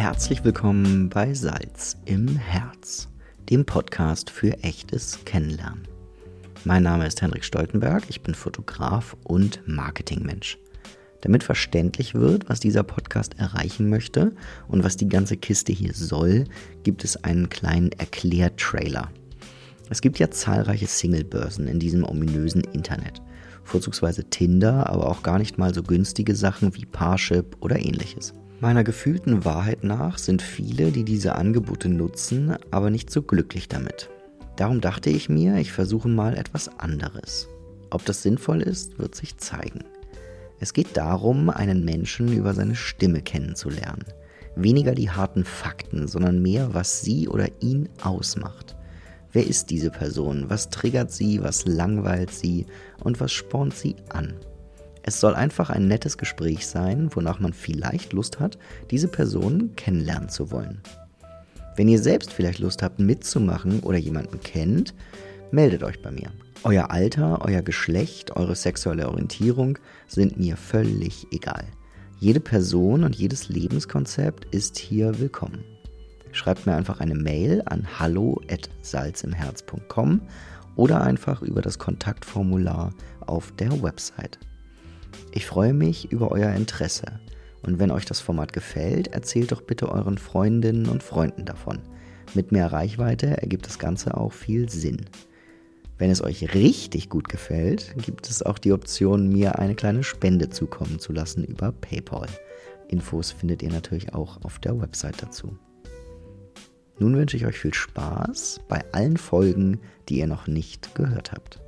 Herzlich willkommen bei Salz im Herz, dem Podcast für echtes Kennenlernen. Mein Name ist Henrik Stoltenberg, ich bin Fotograf und Marketingmensch. Damit verständlich wird, was dieser Podcast erreichen möchte und was die ganze Kiste hier soll, gibt es einen kleinen Erklärtrailer. Es gibt ja zahlreiche Singlebörsen in diesem ominösen Internet. Vorzugsweise Tinder, aber auch gar nicht mal so günstige Sachen wie Parship oder ähnliches. Meiner gefühlten Wahrheit nach sind viele, die diese Angebote nutzen, aber nicht so glücklich damit. Darum dachte ich mir, ich versuche mal etwas anderes. Ob das sinnvoll ist, wird sich zeigen. Es geht darum, einen Menschen über seine Stimme kennenzulernen. Weniger die harten Fakten, sondern mehr, was sie oder ihn ausmacht. Wer ist diese Person? Was triggert sie? Was langweilt sie? Und was spornt sie an? Es soll einfach ein nettes Gespräch sein, wonach man vielleicht Lust hat, diese Person kennenlernen zu wollen. Wenn ihr selbst vielleicht Lust habt mitzumachen oder jemanden kennt, meldet euch bei mir. Euer Alter, euer Geschlecht, eure sexuelle Orientierung sind mir völlig egal. Jede Person und jedes Lebenskonzept ist hier willkommen. Schreibt mir einfach eine Mail an hallo@salzimherz.com oder einfach über das Kontaktformular auf der Website. Ich freue mich über euer Interesse. Und wenn euch das Format gefällt, erzählt doch bitte euren Freundinnen und Freunden davon. Mit mehr Reichweite ergibt das Ganze auch viel Sinn. Wenn es euch richtig gut gefällt, gibt es auch die Option, mir eine kleine Spende zukommen zu lassen über PayPal. Infos findet ihr natürlich auch auf der Website dazu. Nun wünsche ich euch viel Spaß bei allen Folgen, die ihr noch nicht gehört habt.